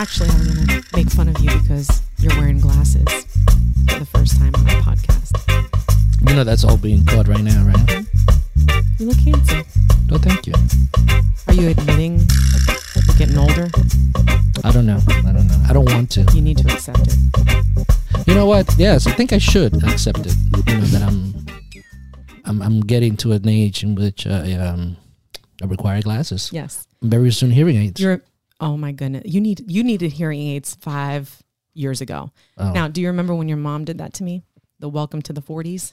Actually, I'm gonna make fun of you because you're wearing glasses for the first time on our podcast. You know that's all being caught right now, right? You look handsome. No, thank you. Are you admitting you're getting older? I don't know. I don't know. I don't want to. You need to accept it. You know what? Yes, I think I should accept it. You know that I'm, I'm, I'm getting to an age in which I, um, I require glasses. Yes. Very soon, hearing aids. You're. Oh my goodness. You need you needed hearing aids five years ago. oh, Now, do you remember when your mom did that to me? The welcome to the 40s.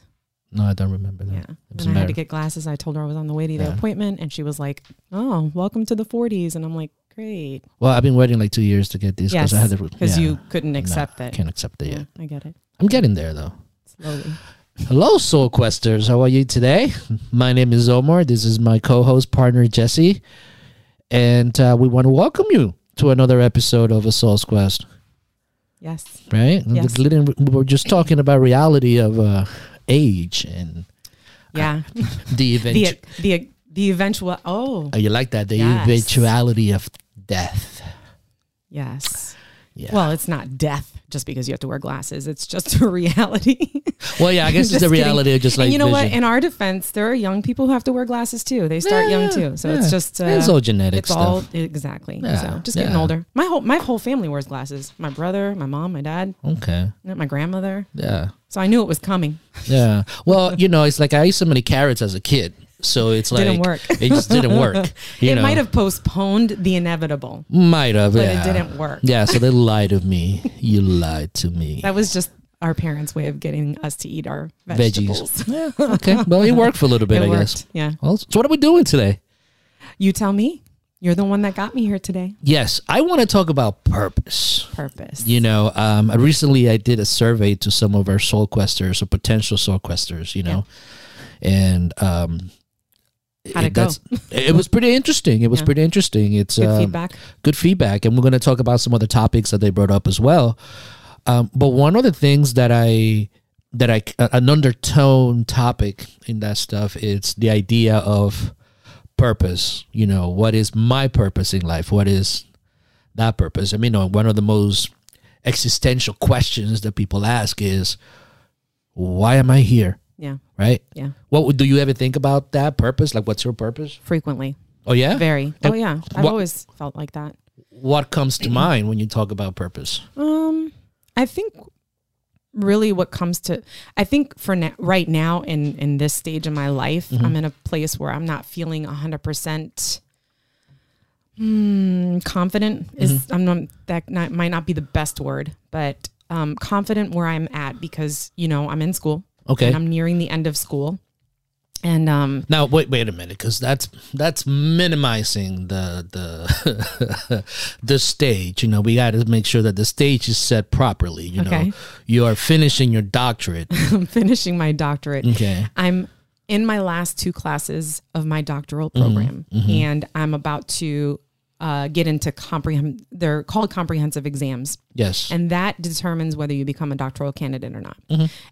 no, I don't remember that. Yeah. And I had to get glasses. I told her I was on the way to the Yeah. appointment, and she was like, "Oh, welcome to the 40s," and I'm like, "Great." Well, I've been waiting like two years to get these Yes, I had to because yeah. you couldn't No, accept that. Can't accept it Yeah, yet. I get it. I'm getting there though. Slowly. Hello, Soul Questers. How are you today? My name is Omar. This is my co-host partner Jessie, and uh, we want to welcome you to another episode of a Soul's Quest. Yes. Right? Yes. We were just talking about reality of uh, age and Yeah. the event. the the the eventual. Oh, oh, you like that? The Yes. eventuality of death. yes. Yeah. Well, it's not death just because you have to wear glasses. It's just a reality. Well, yeah. I guess it's the kidding. reality of just like and you know what? In our defense, there are young people who have to wear glasses too. They start young too. So yeah. it's just uh, it's all genetic it's stuff. all exactly. Yeah, So just getting yeah. older. My whole my whole family wears glasses. My brother, my mom, my dad, okay. my grandmother. Yeah. So I knew it was coming. Yeah. Well, you know, it's like I ate so many carrots as a kid. So it's like Didn't work. It just didn't work. It know, might have postponed the inevitable, might have, but yeah. it didn't work. Yeah, so they lied to me. You lied to me. That was just our parents' way of getting us to eat our vegetables. Veggies. Yeah, okay. Well, it worked for a little bit, it I worked. guess. Yeah. Well, so what are we doing today? You tell me. You're the one that got me here today. Yes, I want to talk about purpose. Purpose. You know, um, recently I did a survey to some of our soul questers or potential soul questers. You know, and um, How'd it go? It was pretty interesting. It was Yeah. pretty interesting. It's Good um, feedback. good feedback, and we're going to talk about some other topics that they brought up as well. Um, but one of the things that I that I an undertone topic in that stuff is the idea of purpose. You know, what is my purpose in life? What is that purpose? I mean, you know, one of the most existential questions that people ask is, "Why am I here?" Yeah. Right? Yeah. What do you ever think about that purpose? Like, what's your purpose? Frequently. Oh yeah. Very. And Oh yeah. I've what- always felt like that. what comes to mind when you talk about purpose? Um, I think really what comes to I think for na- right now in in this stage of my life, Mm-hmm. I'm in a place where I'm not feeling 100% mm, confident is Mm-hmm. I'm not that not, might not be the best word, but um confident where I'm at because, you know, I'm in school Okay. and I'm nearing the end of school. And um Now wait, wait a minute, because that's that's minimizing the the the stage. You know, we got to make sure that the stage is set properly. You Okay. know, you are finishing your doctorate. I'm finishing my doctorate. Okay. I'm in my last two classes of my doctoral Mm-hmm. program, and I'm about to uh, get into comprehend. They're called comprehensive exams, Yes. and that determines whether you become a doctoral candidate or not.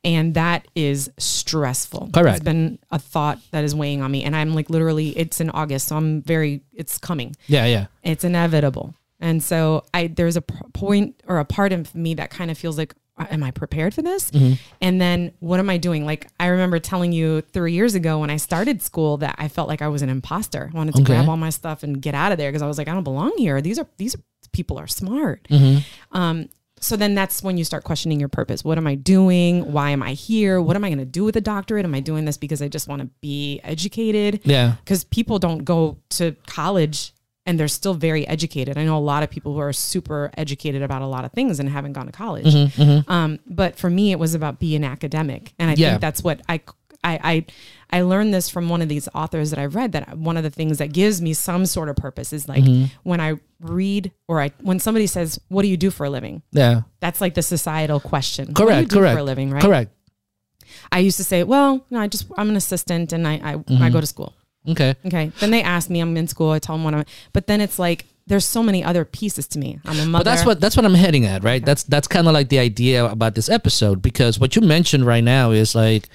And that is stressful. Mm-hmm. Correct. It's been a thought that is weighing on me, and I'm like literally, it's in August, so I'm very, it's coming yeah. Yeah. it's inevitable and so i there's a point or a part of me that kind of feels like "Uh, am i prepared for this and then what am i doing like i remember telling you three years ago when i started school that i felt like i was an imposter I wanted to Okay. grab all my stuff and get out of there because i was like i don't belong here these are these are, people are smart um so then that's when you start questioning your purpose. What am I doing? Why am I here? What am I going to do with a doctorate? Am I doing this because I just want to be educated? Yeah. because people don't go to college and they're still very educated. I know a lot of people who are super educated about a lot of things and haven't gone to college. Um, but for me, it was about being academic, and I Yeah. think that's what I. I, I I learned this from one of these authors that I've read that one of the things that gives me some sort of purpose is like when I read or I when somebody says, "What do you do for a living?" Yeah. That's like the societal question. what do you Correct. do Correct. for a living, right? Correct. I used to say, "Well, no, I just I'm an assistant and I I, Mm-hmm. I go to school." Okay. Okay. Then they ask me, I'm in school. I tell them what I'm, but then it's like, there's so many other pieces to me. I'm a mother. But that's what that's what I'm heading at, right? That's that's kind of like the idea about this episode because what you mentioned right now is like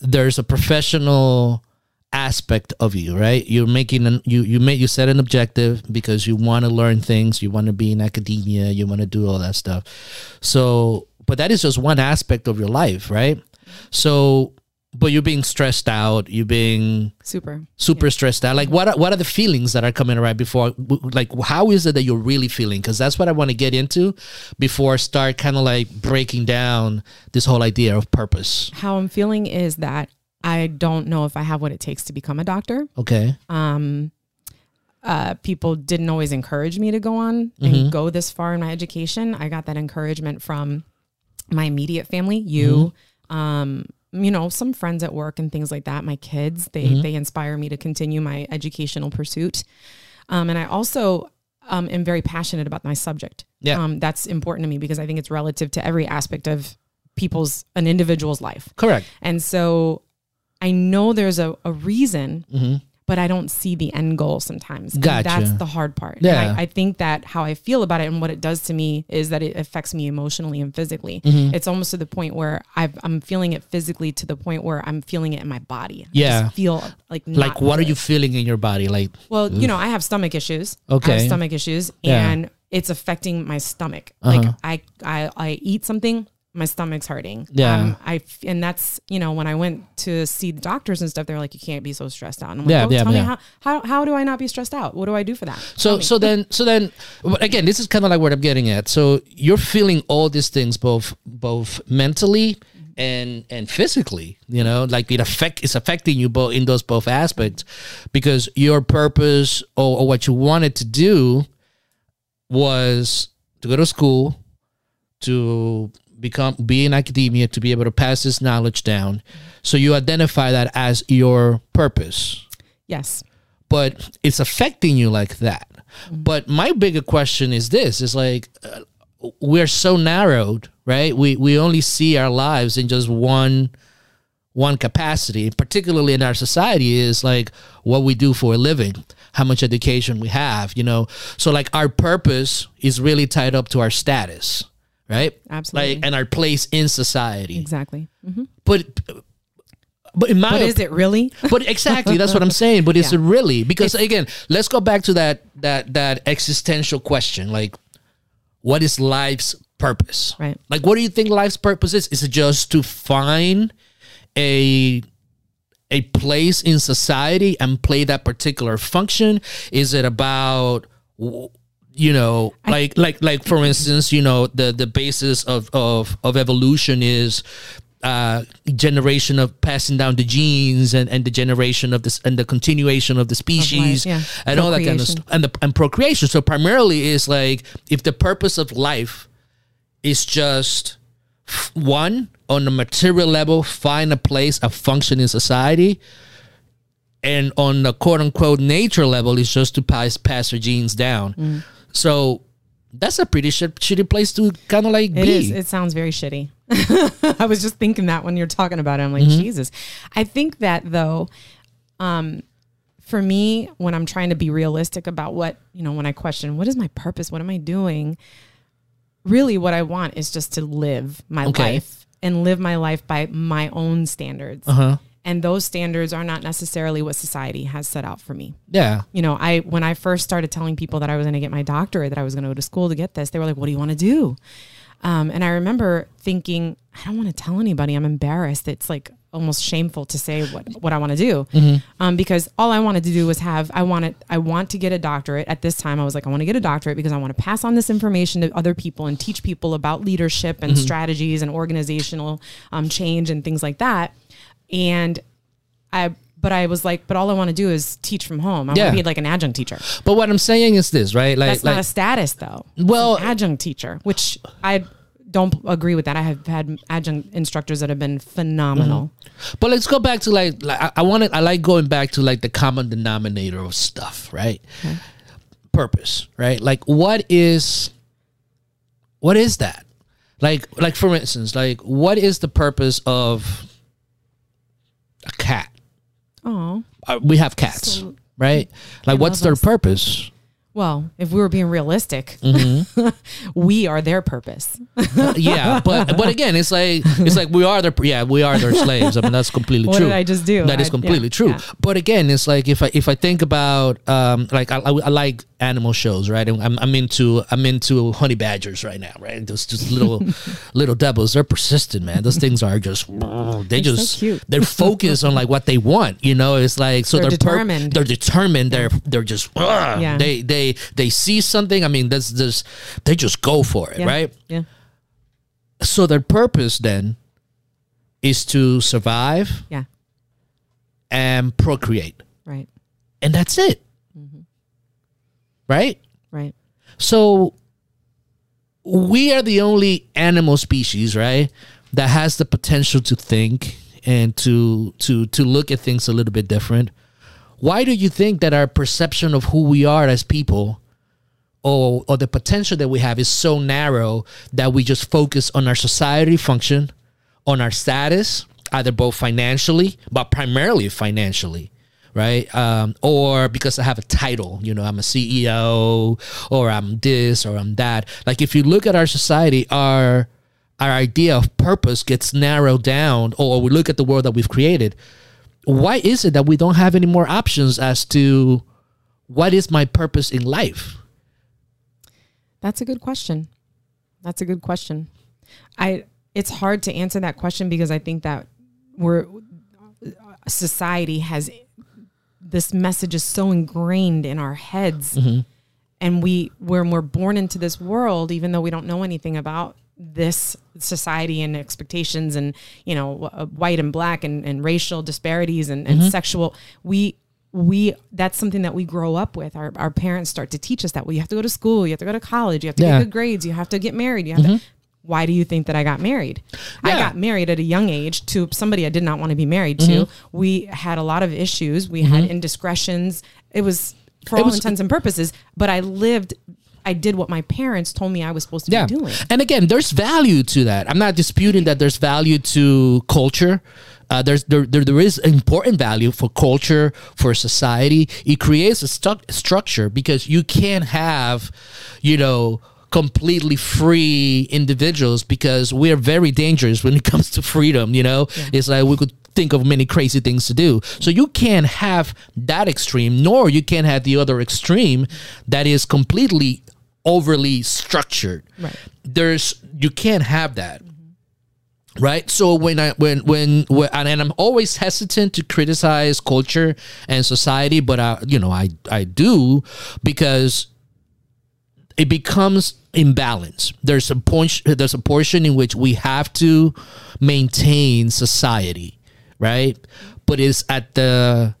there's a professional aspect of you, right? You're making an you you made you set an objective because you want to learn things, you want to be in academia, you want to do all that stuff. So, but that is just one aspect of your life, right? So, but you're being stressed out, you're being Super. super stressed out. Like what are, what are the feelings that are coming right before like how is it that you're really feeling? Cuz that's what I want to get into before I start kind of like breaking down this whole idea of purpose. How I'm feeling is that I don't know if I have what it takes to become a doctor. Okay. Um, uh, people didn't always encourage me to go on and go this far in my education. I got that encouragement from my immediate family, you, um, you know, some friends at work and things like that. My kids, they they inspire me to continue my educational pursuit. Um, and I also um, am very passionate about my subject. Yeah. Um, that's important to me because I think it's relative to every aspect of people's an individual's life. Correct. And so I know there's a, a reason, but I don't see the end goal sometimes. Gotcha. that's the hard part. Yeah. I, I think that how I feel about it and what it does to me is that it affects me emotionally and physically. Mm-hmm. It's almost to the point where I've, I'm feeling it physically to the point where I'm feeling it in my body. I Yeah. feel like Like what are you feeling in your body? Like Well, you know, I have stomach issues. I Okay. have stomach issues Yeah. and it's affecting my stomach. Uh-huh. Like I, I, I eat something, my stomach's hurting. Yeah. Um, I, and that's, you know, when I went to see the doctors and stuff, they're like, you can't be so stressed out. And I'm like, Yeah, oh, yeah, tell yeah. me how, how, how do I not be stressed out? What do I do for that? So so then so then again this is kind of like what I'm getting at. So you're feeling all these things both both mentally and and physically, you know, like it affect it's affecting you both in those both aspects because your purpose or, or what you wanted to do was to go to school to become be in academia to be able to pass this knowledge down. So you identify that as your purpose yes. but it's affecting you like that. But my bigger question is this: is like uh, we're so narrowed, right? We we only see our lives in just one one capacity, particularly in our society, is like what we do for a living, how much education we have, you know. So like our purpose is really tied up to our status, right? Absolutely. Like and our place in society. Exactly. hmm But but in my But is it really? but exactly that's what i'm saying but is it really because again let's go back to that that that existential question like what is life's purpose Right. like what do you think life's purpose is is it just to find a a place in society and play that particular function is it about w- you know like like like for instance you know the the basis of of of evolution is uh generation of passing down the genes and and the generation of this and the continuation of the species yeah. and all that kind of stuff and the and procreation so primarily is like if the purpose of life is just one on the material level find a place a function in society and on the quote unquote nature level is just to pass pass your genes down Mm. So that's a pretty shit, shitty place to kind of like It be is. It sounds very shitty. I was just thinking that when you're talking about it, I'm like, Mm-hmm. Jesus. I think that though, um, for me, when I'm trying to be realistic about what, you know, when I question, what is my purpose? What am I doing? Really, what I want is just to live my Okay. life and live my life by my own standards. uh-huh And those standards are not necessarily what society has set out for me yeah you know, I when I first started telling people that I was going to get my doctorate, that I was going to go to school to get this, they were like, "What do you want to do?" Um, and I remember thinking, I don't want to tell anybody. I'm embarrassed. It's like almost shameful to say what what I want to do, um, because all I wanted to do was have. I wanted. I want to get a doctorate. At this time, I was like, I want to get a doctorate because I want to pass on this information to other people and teach people about leadership and strategies and organizational um, change and things like that. And I, but I was like, but all I want to do is teach from home. I Yeah. want to be like an adjunct teacher. but what i'm saying is this right like That's like not a status though. Well- an adjunct teacher, which I don't agree with that. I have had adjunct instructors that have been phenomenal. Mm-hmm. But let's go back to like, like I, I want to. I like going back to like the common denominator of stuff, right? Purpose, right? Like, what is, what is that? Like, like for instance, like, what is the purpose of a cat? Oh, Uh, we have cats, So- right? Like, what's their us. purpose? Well, if we were being realistic, Mm-hmm. we are their purpose. yeah, but but again, it's like it's like we are their yeah we are their slaves. I mean that's completely What true. did I just do? That is I- completely yeah, true. yeah. But again, it's like if I if I think about um like I, I, I like animal shows, right? And I'm I'm into I'm into honey badgers right now, right? Those just little little devils. They're persistent, man. Those things are just they so just cute. they're focused on like what they want. You know, it's like so They're they're, per- determined. they're determined. They're they're just. Yeah. they they they they see something. I mean, that's this they just go for it, Yeah. right? Yeah. So their purpose then is to survive Yeah. and procreate. Right. And that's it. Mm-hmm. Right? Right. So we are the only animal species, right, that has the potential to think and to to to look at things a little bit different. Why do you think that our perception of who we are as people or or the potential that we have is so narrow that we just focus on our society function, on our status, either both financially, but primarily financially, right? Um, or because I have a title, you know, I'm a CEO, or I'm this, or I'm that. Like if you look at our society, our our idea of purpose gets narrowed down, or we look at the world that we've created. Why is it that we don't have any more options as to what is my purpose in life? That's a good question. That's a good question. I it's hard to answer that question because I think that we're society has this message is so ingrained in our heads mm-hmm. and we when we're born into this world even though we don't know anything about this society and expectations and you know uh, white and black and, and racial disparities and, and mm-hmm. sexual we we that's something that we grow up with our, our parents start to teach us that well you have to go to school you have to go to college you have to Yeah. get good grades you have to get married you have to mm-hmm. why do you think that I got married? I got married at a young age to somebody I did not want to be married to. Mm-hmm. We had a lot of issues. We had indiscretions. It was for It all was- intents and purposes, but I lived I did what my parents told me I was supposed to yeah. be doing. And again, there's value to that. I'm not disputing that there's value to culture. Uh, there's there, there there is important value for culture for society. It creates a stu- structure because you can't have, you know, completely free individuals because we are very dangerous when it comes to freedom. You know, it's like we could think of many crazy things to do. So you can't have that extreme, nor you can't have the other extreme that is completely overly structured. Right. There's you can't have that. Right. So when I when when, when and, and I'm always hesitant to criticize culture and society, but I you know I I do because it becomes imbalance. There's a point. There's a portion in which we have to maintain society, right? But it's at the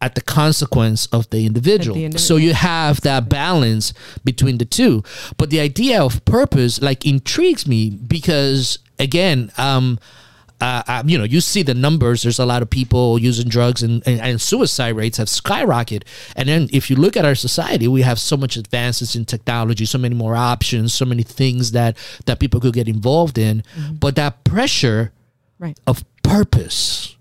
at the consequence of the individual. individual. So you have that balance between the two. But the idea of purpose like intrigues me because again, um, uh, uh, you know, you see the numbers. There's a lot of people using drugs, and, and, and suicide rates have skyrocketed. And then, if you look at our society, we have so much advances in technology, so many more options, so many things that that people could get involved in. But that pressure Right. of purpose,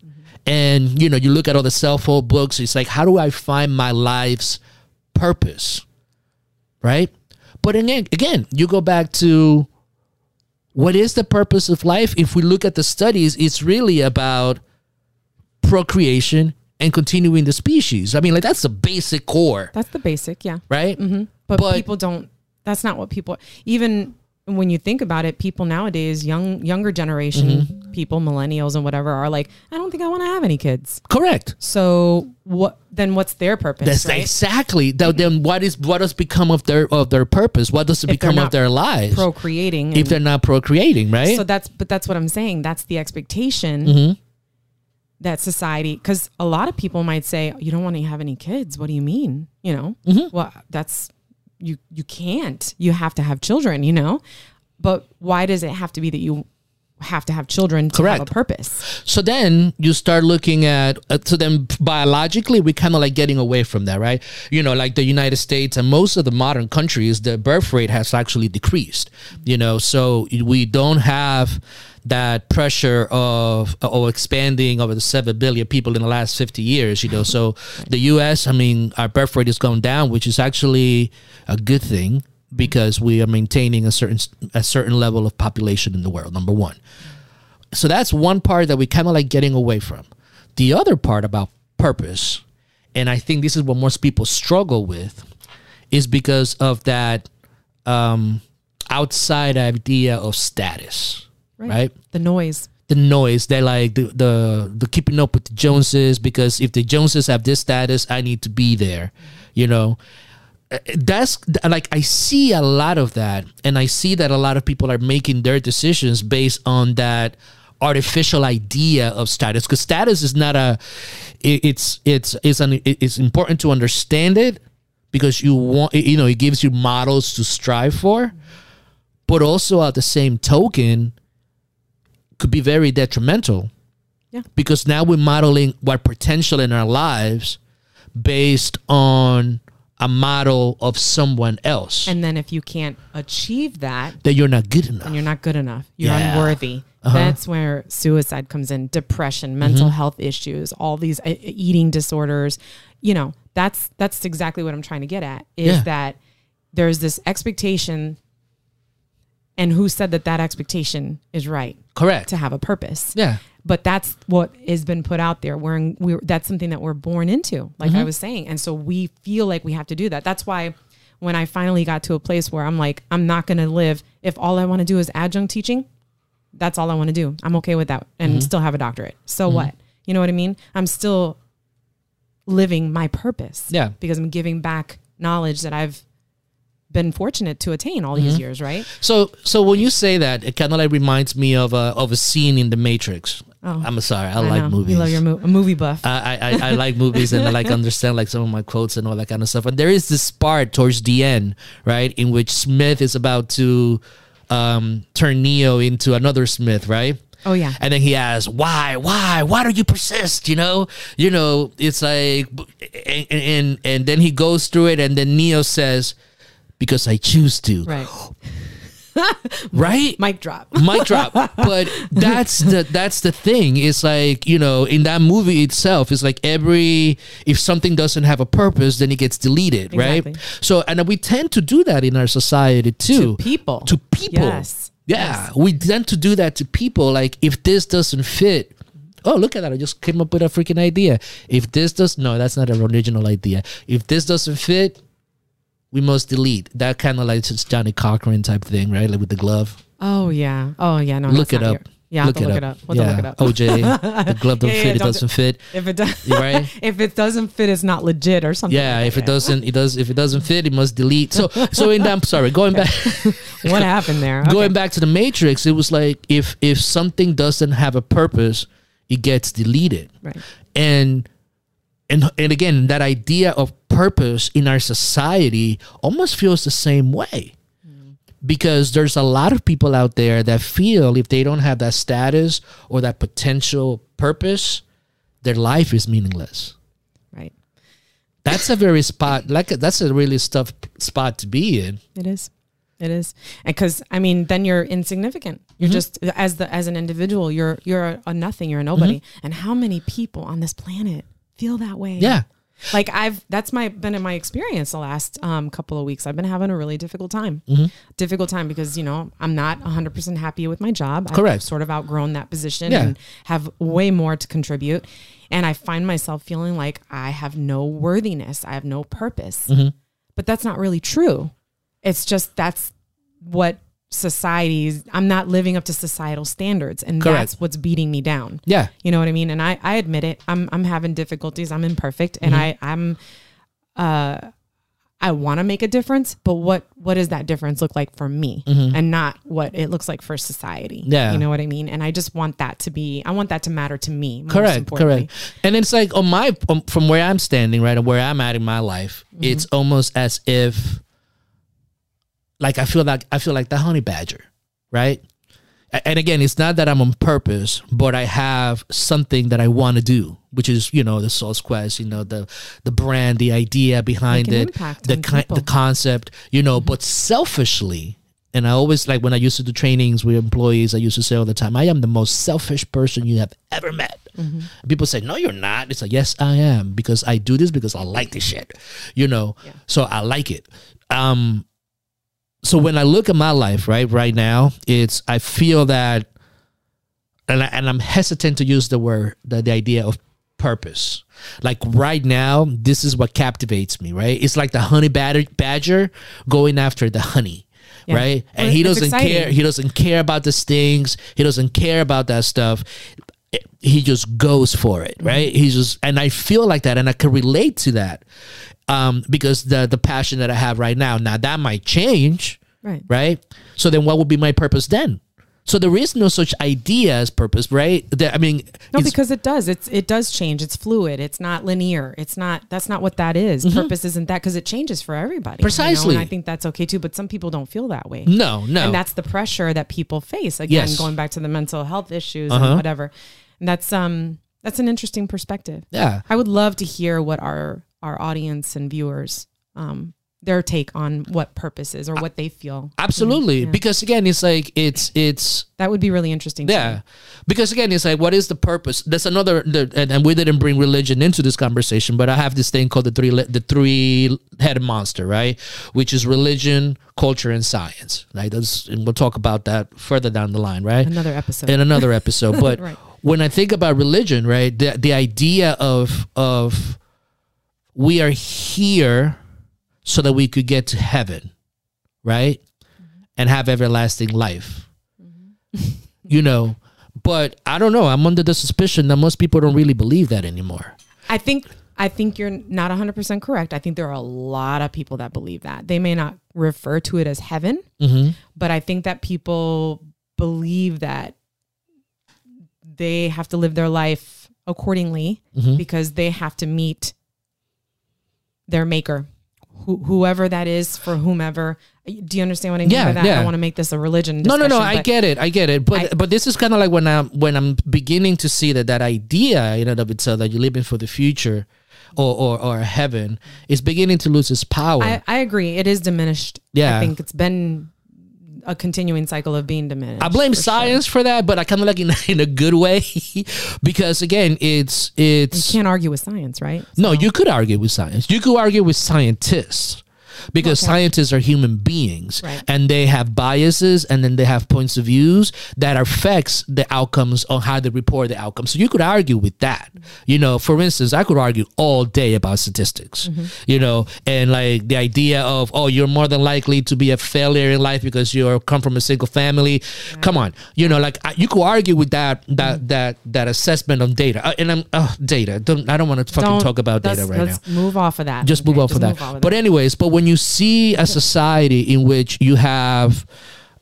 and you know, you look at all the self help books. It's like, how do I find my life's purpose, right? But again, again, you go back to what is the purpose of life? If we look at the studies, it's really about procreation and continuing the species. I mean, like that's the basic core, That's the basic, yeah. right? Mm-hmm. But, But- people don't that's not what people even when you think about it, people nowadays, young younger generation Mm-hmm. people, millennials and whatever, are like, I don't think I want to have any kids. Correct. So what then what's their purpose? That's right? exactly. Th- Then what is what does become of their of their purpose? What does it If become of their lives procreating if they're not procreating? Right. So that's but that's what I'm saying. That's the expectation Mm-hmm. that society because a lot of people might say, You don't want to have any kids. What do you mean? You know? Mm-hmm. Well, that's you you can't. You have to have children, you know? But why does it have to be that you have to have children to have a purpose? So then you start looking at, uh, so then biologically, we kind of like getting away from that, right? You know, like the United States and most of the modern countries, the birth rate has actually decreased, you know, so we don't have that pressure of of expanding over the seven billion people in the last fifty years. You know, so the U.S. I mean, our birth rate is going down, which is actually a good thing because we are maintaining a certain a certain level of population in the world. Number one, so that's one part that we kind of like getting away from. The other part about purpose, and I think this is what most people struggle with, is because of that um, outside idea of status, right? The noise. The noise, they like the, the the keeping up with the Joneses because if the Joneses have this status, I need to be there, you know. Uh, That's like I see a lot of that, and I see that a lot of people are making their decisions based on that artificial idea of status because status is not a it- it's it's it's an it's important to understand it because you want you know it gives you models to strive for but also at the same token could be very detrimental Yeah. because now we're modeling what potential in our lives based on a model of someone else And then if you can't achieve that, that you're not good enough And you're not good enough. You're Yeah. Uh-huh. unworthy. That's where suicide comes in, depression, mental Mm-hmm. health issues, all these eating disorders. You know, that's that's exactly what I'm trying to get at is Yeah. that there's this expectation and who said that that expectation is right correct to have a purpose. yeah but that's what has been put out there. We're, in, we're that's something that we're born into, like Mm-hmm. I was saying, and so we feel like we have to do that. That's why when I finally got to a place where I'm like, I'm not going to live if all I want to do is adjunct teaching. That's all I want to do. I'm okay with that, and Mm-hmm. still have a doctorate. So what? You know what I mean? I'm still living my purpose. Yeah. because I'm giving back knowledge that I've been fortunate to attain all these Mm-hmm. years. Right? So so when you say that, it kind of like reminds me of a of a scene in The Matrix. I'm sorry, I, like know. movies. You love your mo- a movie buff. I, I, I like movies and I like understand like some of my quotes and all that kind of stuff. And there is this part towards the end, right, in which Smith is about to um, turn Neo into another Smith, right? oh yeah. And then he asks, "Why? Why? Why do you persist?" You know, you know. It's like, and and, and then he goes through it, and then Neo says, "Because I choose to." Right. Right? Mic drop. mic drop but that's the that's the thing it's like you know in that movie itself it's like every if something doesn't have a purpose then it gets deleted right so and we tend to do that in our society too to people. to people Yes. yeah we tend to do that to people like if this doesn't fit Oh, look at that. I just came up with a freaking idea. If this does no, that's not an original idea. If this doesn't fit, we must delete. That kind of like just Johnnie Cochran type thing, right? Like with the glove. Oh yeah. Oh yeah. No. look it up. your- yeah. look, it, look up. it up. We'll to look it up. OJ, the glove don't Yeah, yeah, fit. it don't doesn't fit. If it does, right? if it doesn't fit, it's not legit or something. Yeah. like If it doesn't, it does. If it doesn't fit, it must delete. So, so in that, I'm sorry. Going back, What happened there? Okay. going back to the Matrix, it was like if if something doesn't have a purpose, it gets deleted. Right. and and and again that idea of purpose in our society almost feels the same way because there's a lot of people out there that feel if they don't have that status or that potential purpose their life is meaningless Right. that's a very spot like that's a really tough spot to be in It is. It is. Because I mean, then you're insignificant. You're Mm-hmm. just as the as an individual, you're you're a, a nothing. You're a nobody. Mm-hmm. And how many people on this planet feel that way? yeah like I've that's my been in my experience the last um, couple of weeks. I've been having a really difficult time, Mm-hmm. difficult time because you know I'm not 100 percent happy with my job. I've Correct. sort of outgrown that position Yeah. and have way more to contribute, and I find myself feeling like I have no worthiness. I have no purpose, Mm-hmm. but that's not really true. It's just that's what society's. I'm not living up to societal standards, and Correct. that's what's beating me down. yeah You know what I mean? And I, I admit it. I'm I'm having difficulties. I'm imperfect and Mm-hmm. I I'm uh I want to make a difference, but what what does that difference look like for me and not what it looks like for society? Mm-hmm. Yeah. You know what I mean? And I just want that to be I want that to matter to me. correct correct and it's like on my um, from where i'm standing right and where i'm at in my life Mm-hmm. it's almost as if like i feel like i feel like the honey badger right and again it's not that i'm on purpose but i have something that i want to do which is you know the Soul's Quest you know the the brand the idea behind it the on ki- people. the concept you know but selfishly and I always like when I used to do trainings with employees, I used to say all the time, I am the most selfish person you have ever met. Mm-hmm. People say, No, you're not. It's like, Yes, I am, because I do this because I like this shit. You know? Yeah. So I like it. Um so when I look at my life, right, right now, it's I feel that and I, and I'm hesitant to use the word the, the idea of purpose. Like right now, this is what captivates me, right? It's like the honey badger, badger going after the honey. Yeah. Right, and Well, he doesn't exciting. care. He doesn't care about the stings. He doesn't care about that stuff. He just goes for it, right? He's just, and I feel like that, and I can relate to that, um, because the the passion that I have right now. Now that might change, Right. right? So then, what would be my purpose then? So there is no such idea as purpose, right? That- I mean, No, because it does. It's it does change. It's fluid. It's not linear. It's not. That's not what that is. Purpose isn't that because it changes for everybody. you know, Mm-hmm. Precisely. and I think that's okay too. But some people don't feel that way. no, no, and that's the pressure that people face. Again, Yes. going back to the mental health issues Uh-huh. and whatever. And that's um that's an interesting perspective. yeah. I would love to hear what our our audience and viewers um their take on what purpose is or what they feel. Absolutely, because again, it's like it's it's That would be really interesting. yeah, because again, it's like what is the purpose? That's another, the, and, and we didn't bring religion into this conversation, but I have this thing called the three the three headed monster, right? Which is religion, culture, and science. Right? That's, and we'll talk about that further down the line, right? Another episode. in another episode. But Right. when I think about religion, right, the the idea of of we are here so that we could get to heaven, right, and have everlasting life. you know, but I don't know. I'm under the suspicion that most people don't really believe that anymore. I think I think you're not 100% correct. I think there are a lot of people that believe that. They may not refer to it as heaven, Mm-hmm. but I think that people believe that they have to live their life accordingly Mhm. because they have to meet their maker. Who, whoever that is for whomever. Do you understand what I mean Yeah, by that? I yeah. don't want to make this a religion. No, no, no. I get it. I get it. But I- but this is kind of like when I'm when I'm beginning to see that that idea in and of itself that you're living for the future, or or, or heaven is beginning to lose its power. I, I agree. It is diminished. Yeah. I think it's been a continuing cycle of being diminished. I blame for sure. science for that, but I kind of like in, in a good way, because again, it's it's You can't argue with science, right? no. You could argue with science. You could argue with scientists. Because Okay. scientists are human beings Right. and they have biases and then they have points of views that affects the outcomes on how they report the outcomes. So you could argue with that. You know, for instance, I could argue all day about statistics. Mm-hmm. You know, and like the idea of oh, you're more than likely to be a failure in life because you come from a single family. Come on, you know, like I, you could argue with that that Mm-hmm. that that assessment on data. Uh, and I'm oh, data. Don't I don't want to fucking Don't- talk about data right now move off of that. just Okay, move on for that. on with But anyways, but when you see a society in which you have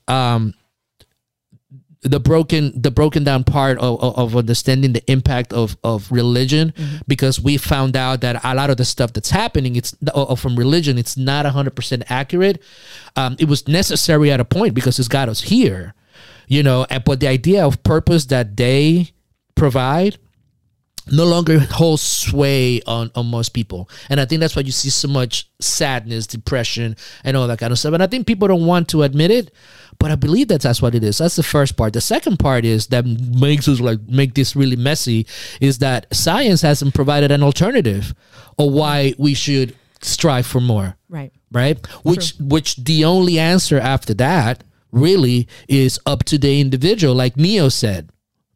um the broken the broken down part of, of, understanding the impact of, of religion Mm-hmm. because we found out that a lot of the stuff that's happening it's or, or from religion it's not 100% accurate um, it was necessary at a point because it's got us here you know and, but the idea of purpose that they provide no longer holds sway on, on most people. And I think that's why you see so much sadness, depression, and all that kind of stuff. And I think people don't want to admit it, but I believe that that's what it is. That's the first part. The second part is that makes us like make this really messy is that science hasn't provided an alternative or why we should strive for more Right. right which which the only answer after that really is up to the individual like neo said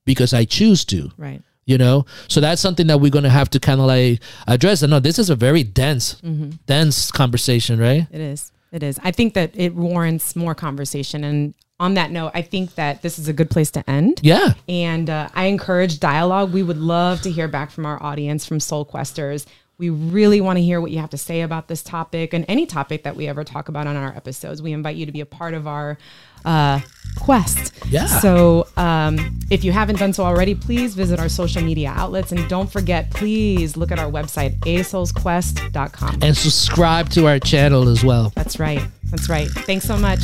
because i choose to Right. You know so that's something that we're going to have to kind of like address i know this is a very dense dense conversation right It is. It is. I think that it warrants more conversation. And on that note, I think that this is a good place to end. yeah And uh, I encourage dialogue. We would love to hear back from our audience, from Soul Questers. We really want to hear what you have to say about this topic and any topic that we ever talk about on our episodes. We invite you to be a part of our uh, Quest. Yeah. So um, if you haven't done so already, please visit our social media outlets and don't forget, please look at our website, asoulsquest.com. And subscribe to our channel as well. That's right. That's right. Thanks so much.